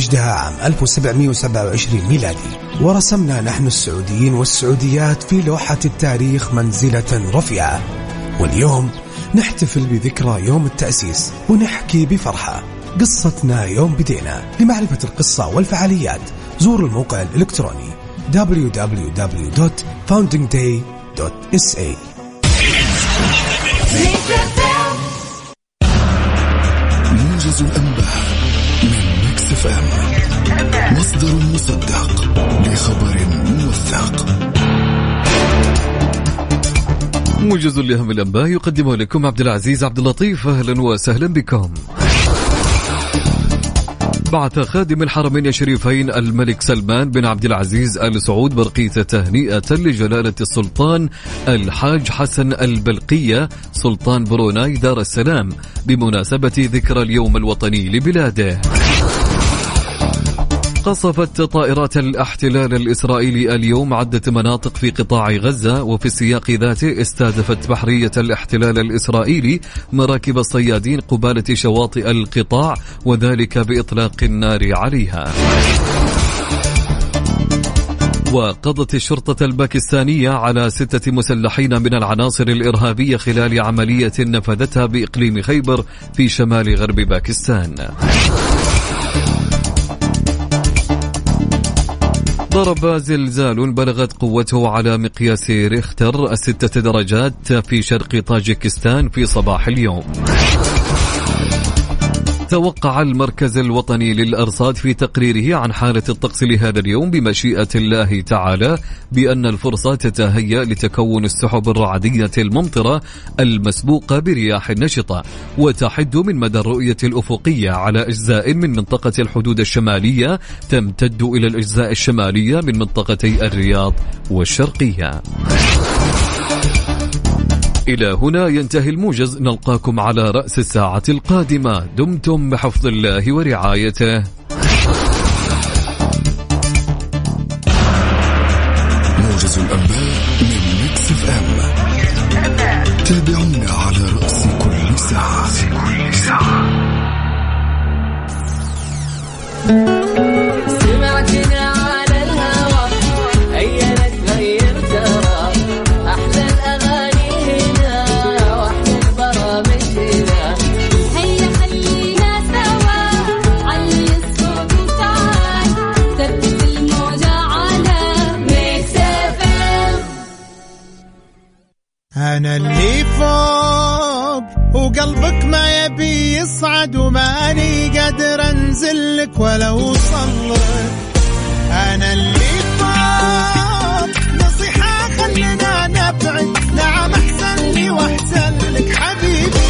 مجدها عام 1727 ميلادي. ورسمنا نحن السعوديين والسعوديات في لوحة التاريخ منزلة رفيعة. واليوم نحتفل بذكرى يوم التأسيس ونحكي بفرحة. قصتنا يوم بدينا لمعرفة القصة والفعاليات. زوروا الموقع الإلكتروني www.foundingday.sa موجز الأنباء موجز لأهم الأنباء يقدمه لكم عبد العزيز عبد اللطيف أهلا وسهلا بكم بعث خادم الحرمين الشريفين الملك سلمان بن عبد العزيز آل سعود برقية تهنئة لجلالة السلطان الحاج حسن البلقية سلطان بروناي دار السلام بمناسبة ذكرى اليوم الوطني لبلاده. قصفت طائرات الاحتلال الإسرائيلي اليوم عدة مناطق في قطاع غزة وفي السياق ذاته استهدفت بحرية الاحتلال الإسرائيلي مراكب الصيادين قبالة شواطئ القطاع وذلك بإطلاق النار عليها. وقضت الشرطة الباكستانية على ستة مسلحين من العناصر الإرهابية خلال عملية نفذتها بإقليم خيبر في شمال غرب باكستان. ضرب زلزال بلغت قوته على مقياس ريختر الستة درجات في شرق طاجكستان في صباح اليوم. توقع المركز الوطني للأرصاد في تقريره عن حالة الطقس لهذا اليوم بمشيئة الله تعالى بأن الفرصة تتهيأ لتكون السحب الرعدية الممطرة المسبوقة برياح نشطة وتحد من مدى الرؤية الأفقية على أجزاء من منطقة الحدود الشمالية تمتد إلى الأجزاء الشمالية من منطقتي الرياض والشرقية. إلى هنا ينتهي الموجز. نلقاكم على رأس الساعة القادمة. دمتم بحفظ الله ورعايته. موجز الأنباء من Mix FM. تابعونا على رأس كل ساعة. سمعتنا أنا اللي فوق وقلبك ما يبي يصعد وماني قادر أنزلك ولا أوصل لك. أنا اللي فوق نصيحة خلينا نبعد نعم أحسن لي وأحسن لك حبيبي.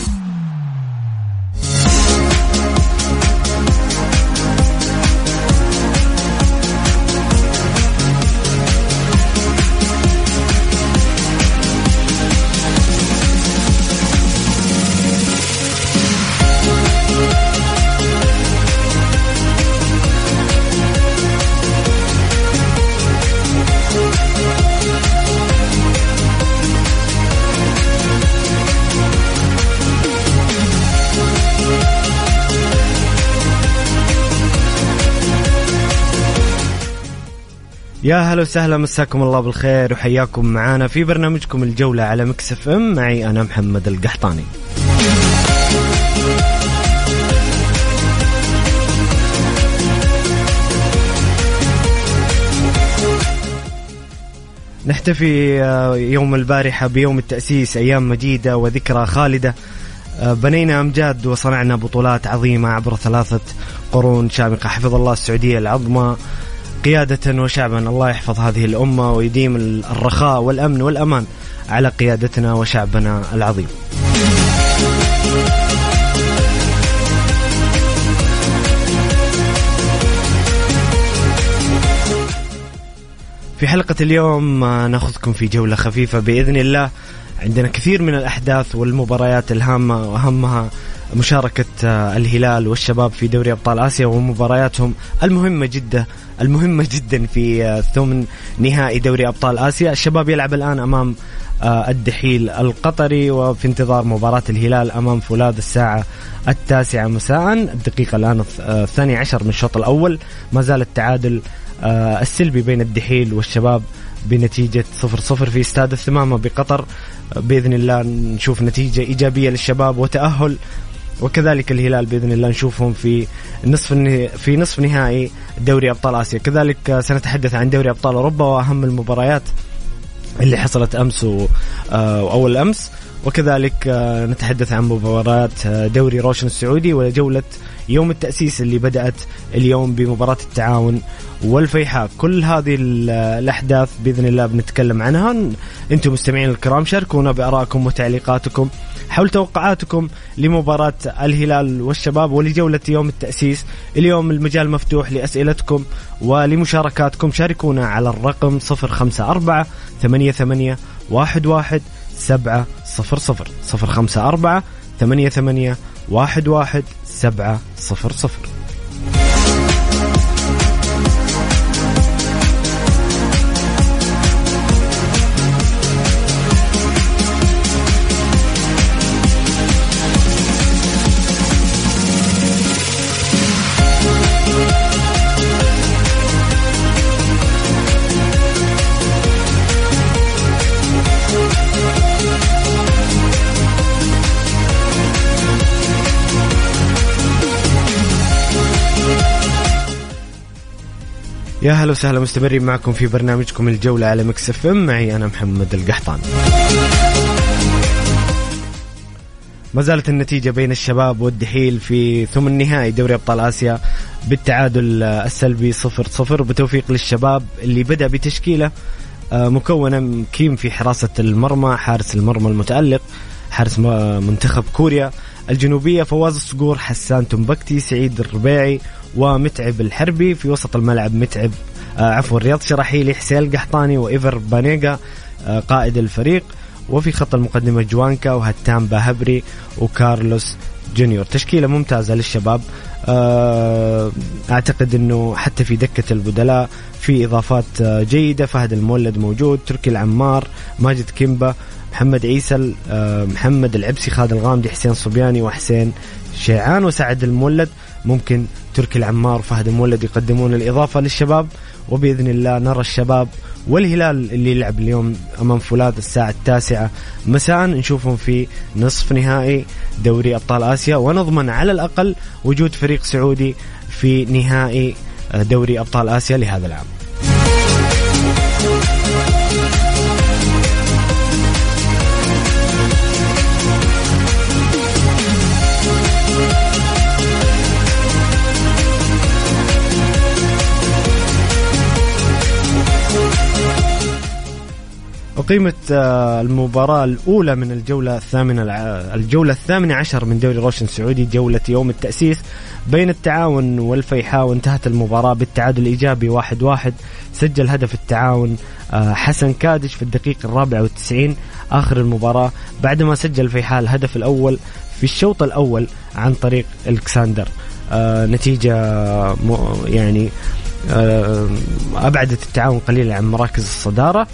يا هلا وسهلا مساكم الله بالخير وحياكم معانا في برنامجكم الجولة على مكسف ام. معي أنا محمد القحطاني. نحتفي آه، يوم البارحة بيوم التأسيس أيام مجيدة وذكرى خالدة. آه، بنينا أمجاد وصنعنا بطولات عظيمة عبر ثلاثة قرون. شامخة حفظ الله السعودية العظمى. قيادة وشعبا الله يحفظ هذه الأمة ويديم الرخاء والأمن والأمان على قيادتنا وشعبنا العظيم. في حلقة اليوم نأخذكم في جولة خفيفة بإذن الله. عندنا كثير من الأحداث والمباريات الهامة وأهمها مشاركة آه، الهلال والشباب في دوري أبطال آسيا ومبارياتهم المهمة جدا المهمة جدا في آه، ثمن نهائي دوري أبطال آسيا. الشباب يلعب الآن أمام آه، الدحيل القطري وفي انتظار مباراة الهلال أمام فولاذ الساعة التاسعة مساء. الدقيقة الآن الثانية عشر من الشوط الأول. ما زال التعادل السلبي بين الدحيل والشباب بنتيجة صفر صفر في استاد الثمامة بقطر. بإذن الله نشوف نتيجة إيجابية للشباب وتأهل وكذلك الهلال بإذن الله نشوفهم في نصف في نصف نهائي دوري أبطال آسيا، كذلك سنتحدث عن دوري أبطال أوروبا وأهم المباريات اللي حصلت أمس واول أمس. وكذلك نتحدث عن مباريات دوري روشن السعودي وجولة يوم التأسيس اللي بدأت اليوم بمباراة التعاون والفيحاء. كل هذه الأحداث بإذن الله بنتكلم عنها. أنتم مستمعين الكرام شاركونا بارائكم وتعليقاتكم حول توقعاتكم لمباراة الهلال والشباب ولجولة يوم التأسيس. اليوم المجال مفتوح لأسئلتكم ولمشاركاتكم. شاركونا على الرقم 054 88 11 700 054 88 11 700 يا هلا وسهلا مستمرين معكم في برنامجكم الجولة على Mix FM. معي أنا محمد القحطاني ما زالت النتيجة بين الشباب والدحيل في ثمن نهائي دوري أبطال آسيا بالتعادل السلبي صفر صفر. بتوفيق للشباب اللي بدأ بتشكيلة آه، مكونة كيم في حراسة المرمى حارس المرمى المتألق حارس منتخب كوريا الجنوبية فواز الصقور حسان تنبكتي سعيد الربيعي ومتعب الحربي في وسط الملعب متعب. آه عفوا رياض شراحيلي حسين القحطاني وإيفر بانيجا آه قائد الفريق. وفي خط المقدمة جوانكا وهتان باهبري وكارلوس جونيور. تشكيلة ممتازة للشباب. آه أعتقد إنه حتى في دكة البدلاء في إضافات آه، جيدة. فهد المولد موجود تركي العمار ماجد كيمبا محمد عيسى محمد العبسي خالد الغامدي حسين صبياني وحسين شيعان وسعد المولد. ممكن تركي العمار وفهد المولد يقدمون الإضافة للشباب وبإذن الله نرى الشباب والهلال اللي يلعب اليوم أمام فولاذ الساعة التاسعة مساء. نشوفهم في نصف نهائي دوري أبطال آسيا ونضمن على الأقل وجود فريق سعودي في نهائي دوري أبطال آسيا لهذا العام. أقيمت آه، المباراة الأولى من الجولة الثامنة الجولة الثامنة عشر من دوري روشن السعودي جولة يوم التأسيس. بين التعاون والفيحاء وانتهت المباراة بالتعادل الإيجابي واحد واحد. سجل هدف التعاون آه، حسن كادش في الدقيقة الرابعة والتسعين. آخر المباراة بعدما سجل الفيحاء الهدف الأول في الشوط الأول عن طريق الكساندر آه، نتيجة يعني أبعدت التعاون قليلا عن مراكز الصدارة.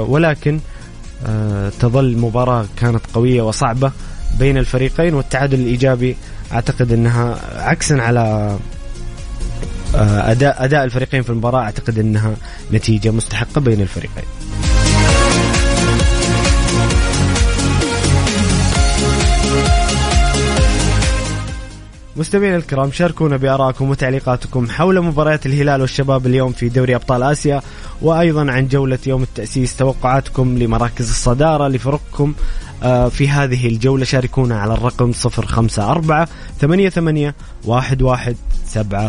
ولكن آه، تظل مباراة كانت قوية وصعبة بين الفريقين والتعادل الإيجابي أعتقد أنها عكسا على آه، اداء أداء الفريقين في المباراة أعتقد إنها نتيجة مستحقة بين الفريقين. مستمعينا الكرام شاركونا بآرائكم وتعليقاتكم حول مباريات الهلال والشباب اليوم في دوري أبطال آسيا وأيضا عن جولة يوم التأسيس توقعاتكم لمراكز الصدارة لفرقكم آه، في هذه الجولة شاركونا على الرقم 054 88 11 700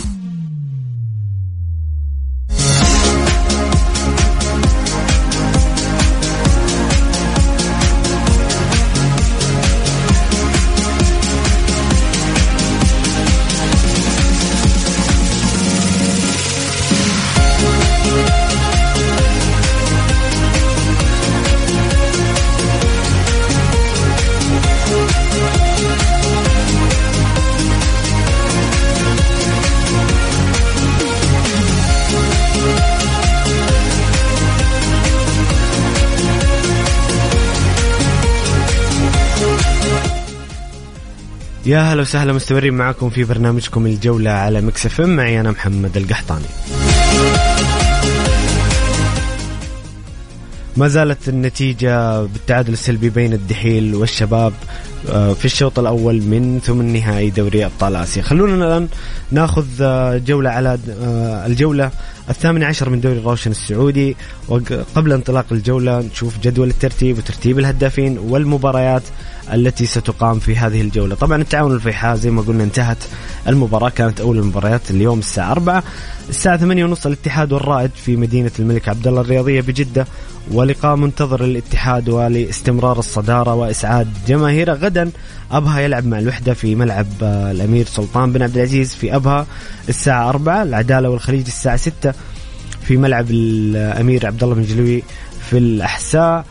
يا هلا وسهلا مستمرين معكم في برنامجكم الجولة على Mix FM معي أنا محمد القحطاني. ما زالت النتيجة بالتعادل السلبي بين الدحيل والشباب آه، في الشوط الأول من ثمن نهائي دوري أبطال آسيا. خلونا الآن ناخذ آه، جولة على آه، الجولة الثامنة عشر من دوري الروشن السعودي. وقبل انطلاق الجولة نشوف جدول الترتيب وترتيب الهدافين والمباريات التي ستقام في هذه الجولة. طبعا التعاون الفيحاء زي ما قلنا انتهت. المباراة كانت أول المباريات اليوم الساعة 4 الساعة 8 ونص الاتحاد والرائد في مدينة الملك عبد الله الرياضية بجدة. ولقاء منتظر للاتحاد ولاستمرار الصدارة وإسعاد جماهيره غدا أبها يلعب مع الوحدة في ملعب آه، الأمير سلطان بن عبد العزيز في أبها الساعة 4 العدالة والخليج الساعة 6 في ملعب الأمير عبد الله بن جلوي في الأحساء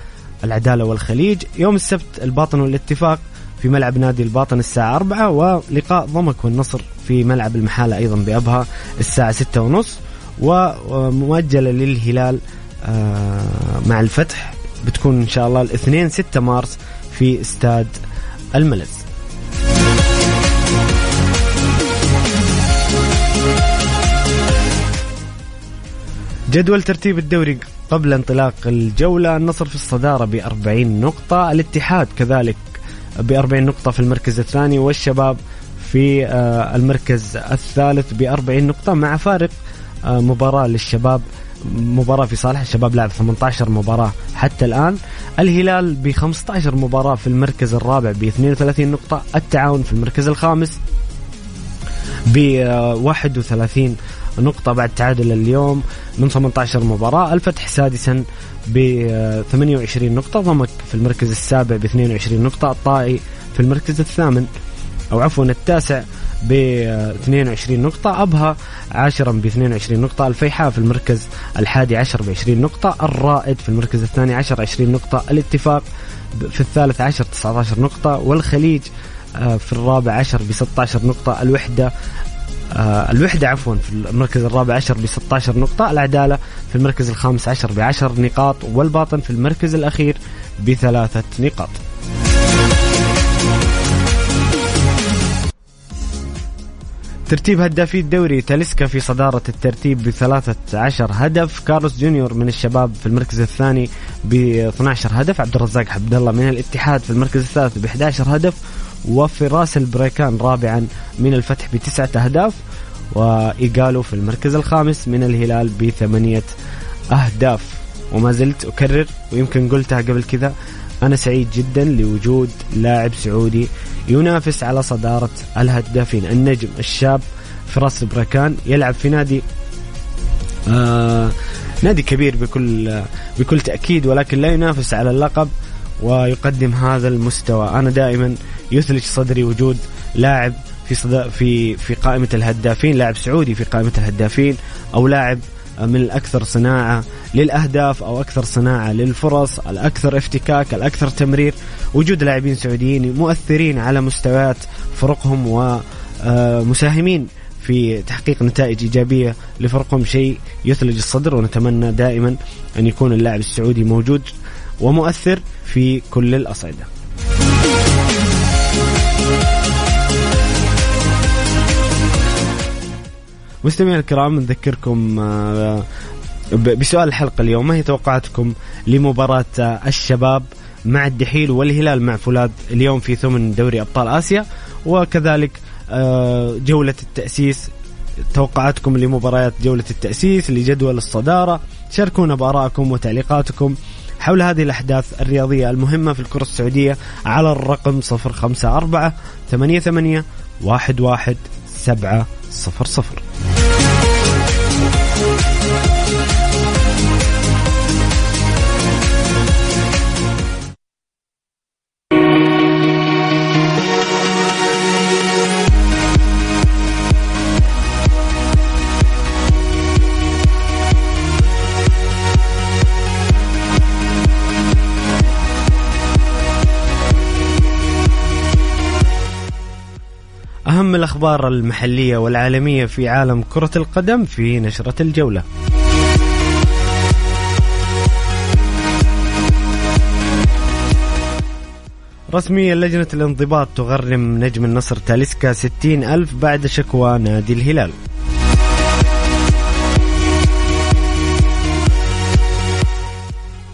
العدالة والخليج. يوم السبت الباطن والاتفاق في ملعب نادي الباطن الساعة 4 ولقاء ضمك والنصر في ملعب المحالة أيضا بأبها الساعة 6 ونص ومؤجلة للهلال مع الفتح بتكون إن شاء الله الاثنين 6 مارس في استاد الملز. جدول ترتيب الدوري قبل انطلاق الجولة النصر في الصدارة ب 40 نقطة الاتحاد كذلك ب 40 نقطة في المركز الثاني والشباب في آه، المركز الثالث ب 40 نقطة مع فارق آه، مباراة للشباب مباراة في صالح الشباب لعب 18 مباراة حتى الآن. الهلال ب 15 مباراة في المركز الرابع ب 32 نقطة. التعاون في المركز الخامس ب 31 نقطة بعد تعادل اليوم من 18 مباراة. الفتح سادسا ب 28 نقطة. ضمك في المركز السابع ب 22 نقطة. الطائي في المركز الثامن أو عفوا التاسع ب 22 نقطة أبها عاشرا ب 22 نقطة الفيحاء في المركز الحادي عشر ب 20 نقطة الرائد في المركز الثاني عشر 20 نقطة الاتفاق في الثالث عشر 19 نقطة والخليج آه، في الرابع عشر ب 16 نقطة الوحدة آه الوحدة عفوا في المركز الرابع عشر ب 16 نقطة العدالة في المركز الخامس عشر ب 10 نقاط والباطن في المركز الأخير بثلاثة نقاط. ترتيب هدافي الدوري تاليسكا في صدارة الترتيب بثلاثة عشر هدف. كارلوس جونيور من الشباب في المركز الثاني ب 12 هدف. عبد الرزاق عبد الله من الاتحاد في المركز الثالث ب 11 هدف. وفراس البريكان رابعا من الفتح بتسعة أهداف. وإيجالو في المركز الخامس من الهلال بثمانية أهداف. وما زلت أكرر ويمكن قلتها قبل كذا أنا سعيد جدا لوجود لاعب سعودي ينافس على صدارة الهدافين النجم الشاب فراس البركان يلعب في نادي آه نادي كبير بكل بكل تأكيد ولكن لا ينافس على اللقب ويقدم هذا المستوى. أنا دائما يثلج صدري وجود لاعب في في في قائمة الهدافين لاعب سعودي في قائمة الهدافين أو لاعب من الأكثر صناعة للأهداف أو أكثر صناعة للفرص الأكثر افتكاك الأكثر تمرير. وجود لاعبين سعوديين مؤثرين على مستويات فرقهم ومساهمين في تحقيق نتائج إيجابية لفرقهم. شيء يثلج الصدر ونتمنى دائما أن يكون اللاعب السعودي موجود ومؤثر في كل الأصعدة. مستمعينا الكرام نذكركم آه، بسؤال الحلقة اليوم. ما هي توقعاتكم لمباراة آه، الشباب مع الدحيل والهلال مع فولاذ اليوم في ثمن دوري أبطال آسيا؟ وكذلك آه، جولة التأسيس توقعاتكم لمباريات جولة التأسيس لجدول الصدارة. شاركونا بآرائكم وتعليقاتكم حول هذه الأحداث الرياضية المهمة في الكرة السعودية على الرقم 054 88 11 700 أهم الأخبار المحلية والعالمية في عالم كرة القدم في نشرة الجولة. رسميا لجنة الانضباط تغرم نجم النصر تاليسكا 60 ألف بعد شكوى نادي الهلال.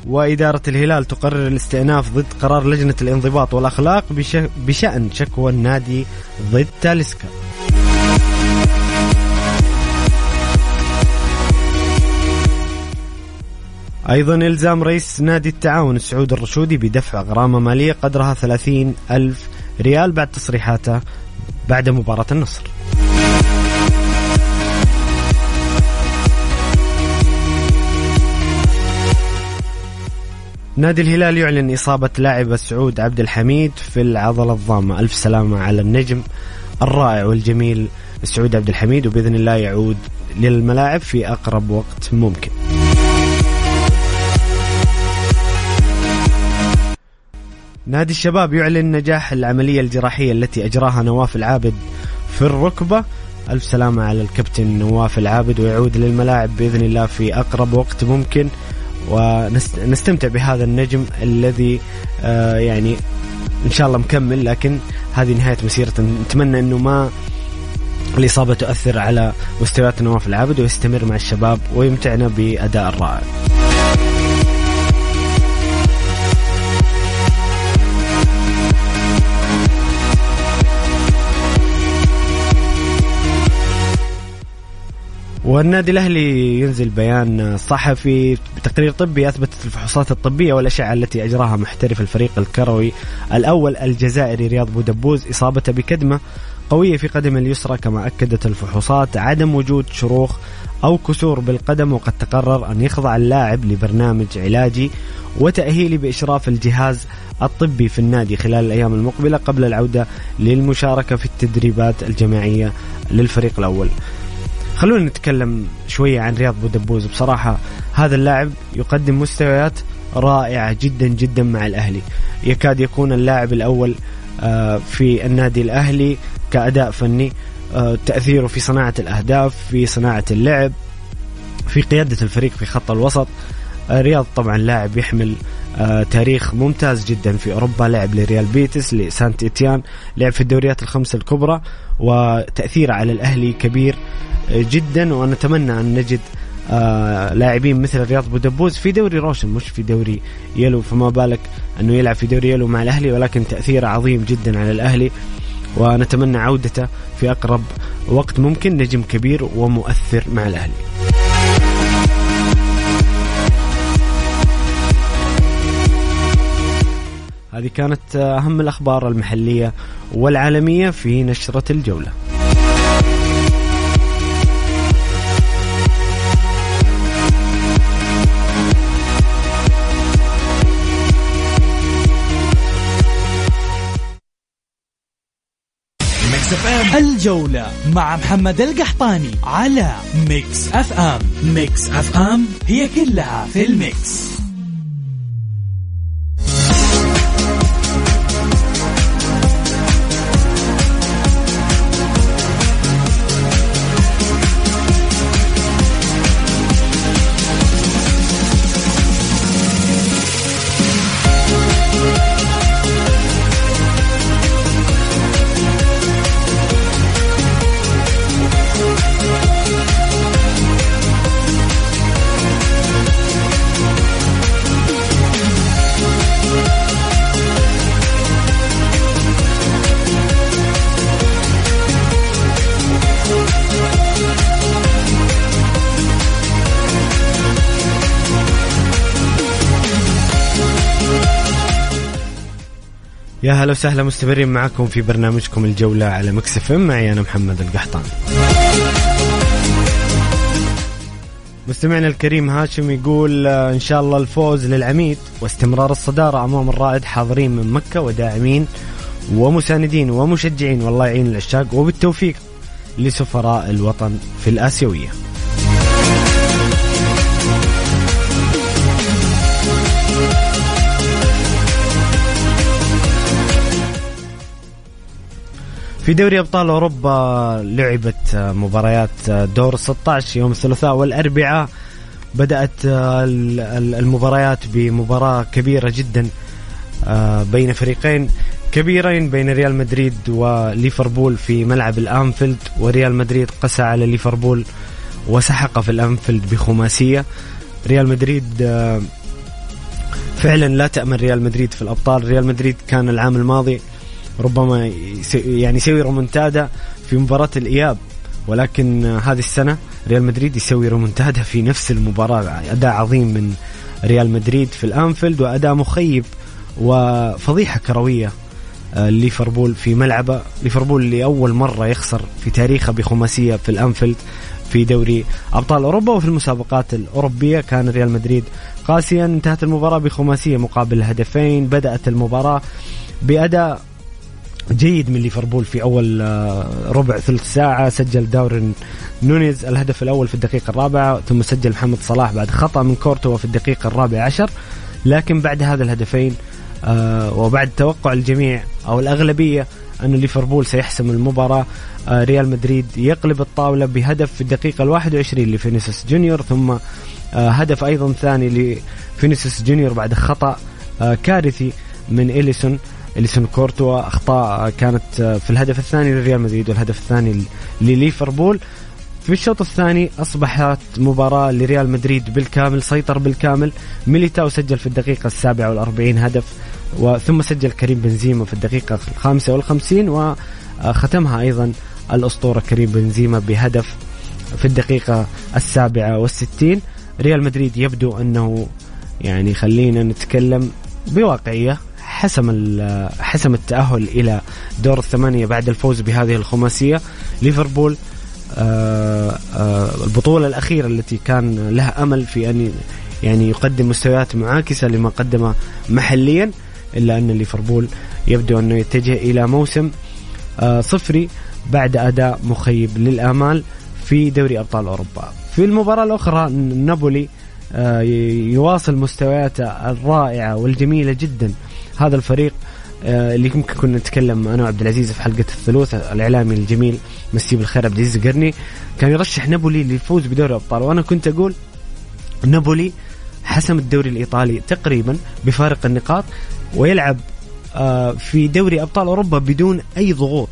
وإدارة الهلال تقرر الاستئناف ضد قرار لجنة الانضباط والأخلاق بش... بشأن شكوى النادي ضد تاليسكا. أيضا إلزام رئيس نادي التعاون السعود الرشودي بدفع غرامة مالية قدرها 30 ألف ريال بعد تصريحاته بعد مباراة النصر. نادي الهلال يعلن إصابة لاعب السعود عبد الحميد في العضلة الضامة. ألف سلامة على النجم الرائع والجميل سعود عبد الحميد وبإذن الله يعود للملاعب في أقرب وقت ممكن. نادي الشباب يعلن نجاح العملية الجراحية التي أجراها نواف العابد في الركبة. ألف سلامة على الكابتن نواف العابد ويعود للملاعب بإذن الله في أقرب وقت ممكن. ونستمتع بهذا النجم الذي آه يعني إن شاء الله مكمل لكن هذه نهاية مسيرته نتمنى أنه ما الإصابة تؤثر على مستويات نواف العابد ويستمر مع الشباب ويمتعنا بأداء رائع والنادي الأهلي ينزل بيان صحفي بتقرير طبي أثبتت الفحوصات الطبية والأشعة التي أجراها محترف الفريق الكروي الأول الجزائري رياض بودبوز اصابته بكدمة قوية في قدم اليسرى كما أكدت الفحوصات عدم وجود شروخ أو كسور بالقدم وقد تقرر أن يخضع اللاعب لبرنامج علاجي وتاهيلي بإشراف الجهاز الطبي في النادي خلال الأيام المقبلة قبل العودة للمشاركة في التدريبات الجماعية للفريق الأول. خلونا نتكلم شوية عن رياض بودبوز. بصراحة هذا اللاعب يقدم مستويات رائعة جدا جدا مع الأهلي. يكاد يكون اللاعب الأول آه، في النادي الأهلي كأداء فني. آه، تأثيره في صناعة الأهداف في صناعة اللعب في قيادة الفريق في خط الوسط. آه، رياض طبعا لاعب يحمل تاريخ ممتاز جدا في أوروبا. لعب لريال بيتيس لسانت إتيان لعب في الدوريات الخمسة الكبرى وتأثيره على الأهلي كبير جدا. ونتمنى أن نجد آه لاعبين مثل رياض بودبوز في دوري روشن مش في دوري يلو. فما بالك أنه يلعب في دوري يلو مع الأهلي ولكن تأثيره عظيم جدا على الأهلي. ونتمنى عودته في أقرب وقت ممكن نجم كبير ومؤثر مع الأهلي. هذه كانت أهم الأخبار المحلية والعالمية في نشرة الجولة. الجولة الجولة مع محمد القحطاني على Mix FM Mix FM هي كلها في ال mix. يا هلا وسهلا مستمرين معكم في برنامجكم الجولة على مكسف معي أنا محمد القحطان مستمعنا الكريم هاشم يقول آه، إن شاء الله الفوز للعميد واستمرار الصدارة أمام الرائد حاضرين من مكة وداعمين ومساندين ومشجعين. والله يعين العشاق وبالتوفيق لسفراء الوطن في الآسيوية. في دوري أبطال أوروبا لعبت مباريات دور 16 يوم الثلاثاء والأربعاء. بدأت ال- ال- المباريات بمباراة كبيرة جدا آه، بين فريقين كبيرين بين ريال مدريد وليفربول في ملعب الأنفيلد. وريال مدريد قسى على ليفربول وسحق في الأنفيلد بخماسية. ريال مدريد آه، فعلا لا تأمن ريال مدريد في الأبطال. ريال مدريد كان العام الماضي ربما يعني يسوي رومنتادا في مباراة الإياب. ولكن هذه السنة ريال مدريد يسوي رومنتادا في نفس المباراة. أداء عظيم من ريال مدريد في الأنفيلد وأداء مخيب وفضيحة كروية آه، ليفربول في ملعبه. ليفربول لأول مرة يخسر في تاريخه بخماسية في الأنفيلد في دوري أبطال أوروبا. وفي المسابقات الأوروبية كان ريال مدريد قاسيا انتهت المباراة بخماسية مقابل هدفين بدأت المباراة بأداء جيد من ليفربول في أول آه، ربع ثلث ساعة سجل داروين نونيز الهدف الأول في الدقيقة الرابعة ثم سجل محمد صلاح بعد خطأ من كورتوا في الدقيقة الرابعة عشر. لكن بعد هذا الهدفين آه، وبعد توقع الجميع أو الأغلبية أن ليفربول سيحسم المباراة آه، ريال مدريد يقلب الطاولة بهدف في الدقيقة الواحد وعشرين لفينيسيوس جونيور ثم هدف أيضا ثاني لفينيسيوس جونيور بعد خطأ كارثي من إليسون. إليسون كورتوا أخطاء كانت في الهدف الثاني لريال مدريد والهدف الثاني لليفربول. في الشوط الثاني أصبحت مباراة لريال مدريد بالكامل سيطر بالكامل. ميليتاو سجل في الدقيقة السابعة والأربعين هدف وثم سجل كريم بنزيما في الدقيقة الخامسة والخمسين وختمها أيضا الأسطورة كريم بنزيما بهدف في الدقيقة السابعة والستين. ريال مدريد يبدو أنه يعني خلينا نتكلم بواقعية حسم حسم التأهل إلى دور الثمانية بعد الفوز بهذه الخماسية. ليفربول آه، آه، البطولة الأخيرة التي كان لها أمل في أن يعني يقدم مستويات معاكسة لما قدمه محليا إلا أن ليفربول يبدو أنه يتجه إلى موسم آه، صفري بعد أداء مخيب للآمال في دوري أبطال أوروبا. في المباراة الأخرى نابولي يواصل مستوياته الرائعة والجميلة جدا. هذا الفريق آه، اللي يمكن كنا نتكلم أنا وعبد العزيز في حلقة الثلوث الإعلامي الجميل مسيه بالخير عبد العزيز القرني كان يرشح نابولي للفوز بدوري الأبطال. وأنا كنت أقول نابولي حسم الدوري الإيطالي تقريبا بفارق النقاط ويلعب آه، في دوري أبطال أوروبا بدون أي ضغوط.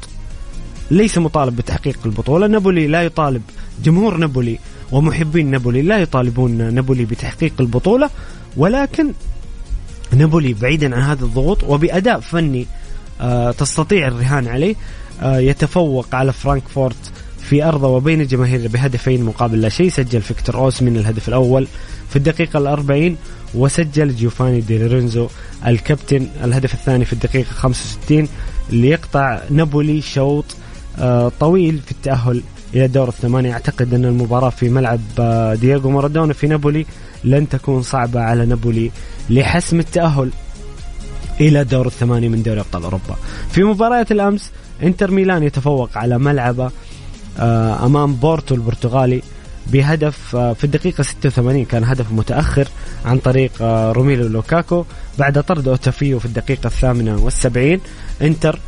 ليس مطالب بتحقيق البطولة. نابولي لا يطالب جمهور نابولي ومحبين نابولي لا يطالبون نابولي بتحقيق البطولة ولكن نابولي بعيدا عن هذه الضغوط وبأداء فني آه، تستطيع الرهان عليه آه، يتفوق على فرانكفورت في أرضه وبين جماهيره بهدفين مقابل لا شيء. سجل فيكتور أوسمين الهدف الأول في الدقيقة الأربعين وسجل جيوفاني دي لورينزو الكابتن الهدف الثاني في الدقيقة 65 ليقطع نابولي شوط آه، طويل في التأهل إلى دور الثمانية أعتقد أن المباراة في ملعب آه، دييغو مارادونا في نابولي لن تكون صعبة على نابولي لحسم التأهل إلى دور الثمانية من دوري أبطال أوروبا. في مباريات الأمس إنتر ميلان يتفوق على ملعبه آه، أمام بورتو البرتغالي بهدف آه، في الدقيقة 86 كان هدف متأخر عن طريق روميلو لوكاكو. بعد طرد أوتافيو في الدقيقة الثامنة والسبعين إنتر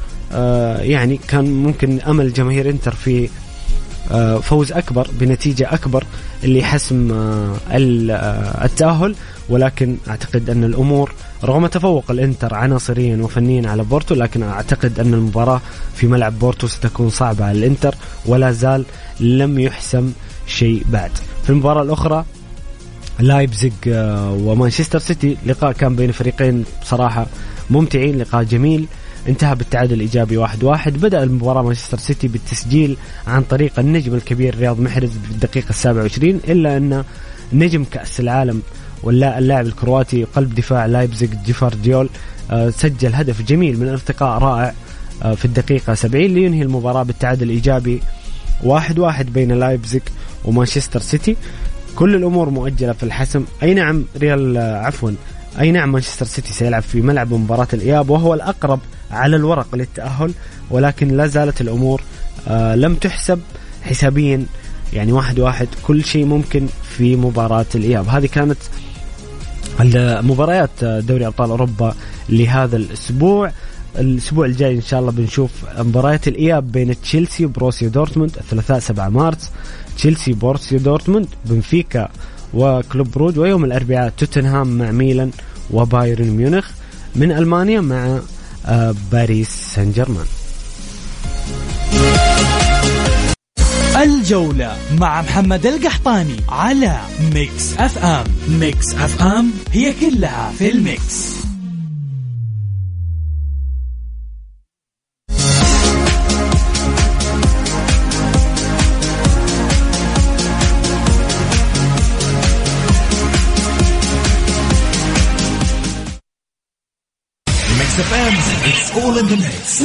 يعني كان ممكن أمل جماهير إنتر في فوز أكبر بنتيجة أكبر اللي حسم آه، آه، التأهل. ولكن أعتقد أن الأمور رغم تفوق الإنتر عناصريا وفنيا على بورتو لكن أعتقد أن المباراة في ملعب بورتو ستكون صعبة على الإنتر ولا زال لم يحسم شيء بعد. في المباراة الأخرى لايبزيج آه، ومانشستر سيتي لقاء كان بين فريقين بصراحة ممتعين لقاء جميل. انتهى بالتعادل الإيجابي واحد واحد. بدأ المباراة مانشستر سيتي بالتسجيل عن طريق النجم الكبير رياض محرز في السابعة وعشرين إلا أن نجم كأس العالم واللا اللاعب الكرواتي قلب دفاع لايبزيج جفارديول آه، سجل هدف جميل من ارتقاء رائع آه، في الدقيقة 70 لينهي المباراة بالتعادل الإيجابي واحد واحد بين لايبزيج ومانشستر سيتي. كل الأمور مؤجلة في الحسم. أي نعم ريال آه، عفوا أي نعم مانشستر سيتي سيلعب في ملعب مباراة الإياب وهو الأقرب على الورق للتأهل ولكن لا زالت الأمور آه، لم تحسب حسابيا. يعني واحد واحد كل شيء ممكن في مباراة الإياب. هذه كانت مباريات دوري أبطال أوروبا لهذا الأسبوع. الأسبوع الجاي إن شاء الله بنشوف مباريات الإياب بين تشيلسي وبروسيا دورتموند الثلاثاء 7 مارس. تشيلسي بروسيا دورتموند بنفيكا وكلوب بروج ويوم الأربعاء توتنهام مع ميلان وبايرن ميونخ من ألمانيا مع آه، باريس سان جيرمان الجولة مع محمد القحطاني على Mix FM. Mix FM هي كلها في ال mix. It's all in the mix.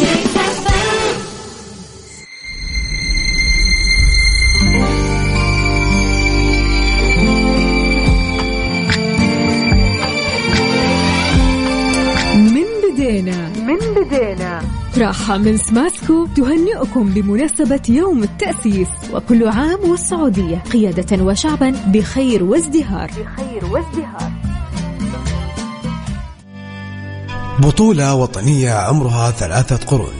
من بدينا. من بدينا. راحة من سماسكو تهنئكم بمناسبة يوم التأسيس وكل عام والسعودية قيادة وشعبا بخير وازدهار. بخير وازدهار. بطولة وطنية عمرها ثلاثة قرون.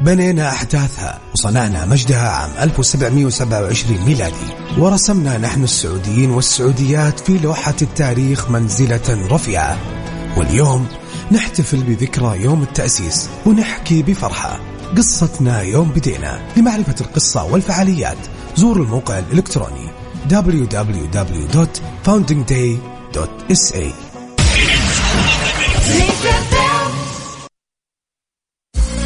بنينا أحداثها وصنعنا مجدها عام 1727 ميلادي. ورسمنا نحن السعوديين والسعوديات في لوحة التاريخ منزلة رفيعة. واليوم نحتفل بذكرى يوم التأسيس ونحكي بفرحة. قصتنا يوم بدينا لمعرفة القصة والفعاليات. زوروا الموقع الإلكتروني www.foundingday.sa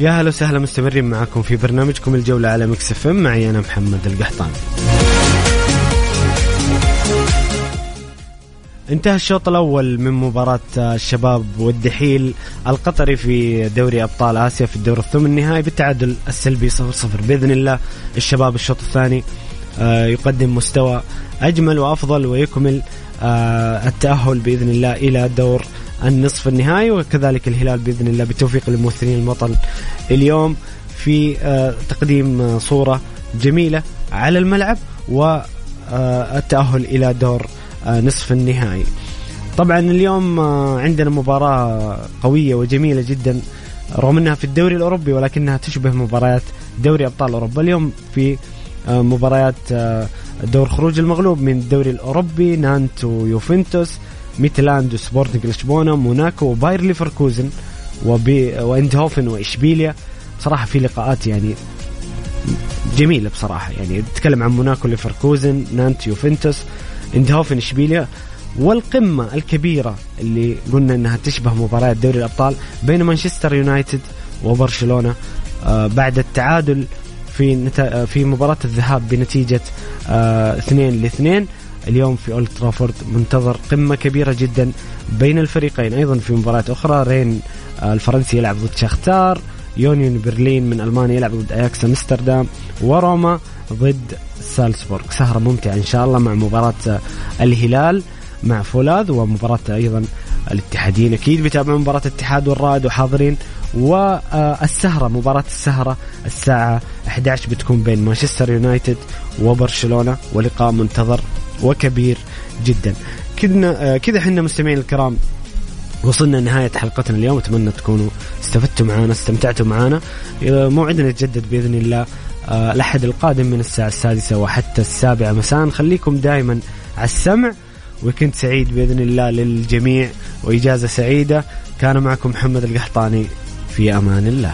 يا هلا وسهلا مستمرين معكم في برنامجكم الجولة على Mix FM. معي أنا محمد القحطاني انتهى الشوط الأول من مباراة الشباب والدحيل القطري في دوري أبطال آسيا في الدور الثمن النهائي بالتعادل السلبي 0-0 بإذن الله الشباب الشوط الثاني آه، يقدم مستوى أجمل وأفضل ويكمل آه، التأهل بإذن الله إلى دور النصف النهائي وكذلك الهلال بإذن الله بتوفيق الممثلين الوطن اليوم في آه، تقديم آه، صورة جميلة على الملعب والتأهل إلى دور آه، نصف النهائي. طبعا اليوم آه، عندنا مباراة قوية وجميلة جدا رغم إنها في الدوري الأوروبي ولكنها تشبه مباريات دوري أبطال أوروبا. اليوم في آه، مباريات آه، دور خروج المغلوب من الدوري الأوروبي نانت ويوفنتوس ميتلاند وسبورتنج لشبونة موناكو وباير ليفركوزن وإندهوفن وإشبيليا. بصراحه في لقاءات يعني جميلة بصراحة. يعني تتكلم عن موناكو ليفركوزن نانت يوفنتوس إندهوفن إشبيليا. والقمة الكبيرة اللي قلنا إنها تشبه مباريات دوري الأبطال بين مانشستر يونايتد وبرشلونة. آه بعد التعادل في نتا... في مباراة الذهاب بنتيجة آه، اثنين لاثنين اليوم في أولد ترافورد منتظر قمة كبيرة جدا بين الفريقين. أيضا في مباريات أخرى رين آه، الفرنسي يلعب ضد شختار يونيون برلين من ألمانيا يلعب ضد أياكس أمستردام وروما ضد سالزبورغ. سهرة ممتعة إن شاء الله مع مباراة آه، الهلال مع فولاذ ومباراة أيضا الاتحادين أكيد بيتابعون مباراة الاتحاد والرائد وحاضرين. والسهرة مباراة السهرة الساعة 11 بتكون بين مانشستر يونايتد وبرشلونة ولقاء منتظر وكبير جدا. كذا كذا إحنا مستمعين الكرام وصلنا لنهاية حلقتنا اليوم. أتمنى تكونوا استفدتوا معنا استمتعتوا معنا موعدنا يتجدد بإذن الله آه، الأحد القادم من الساعة السادسة وحتى السابعة مساء. خليكم دائما على السمع وكنت سعيد بإذن الله للجميع. وإجازة سعيدة كان معكم محمد القحطاني في أمان الله.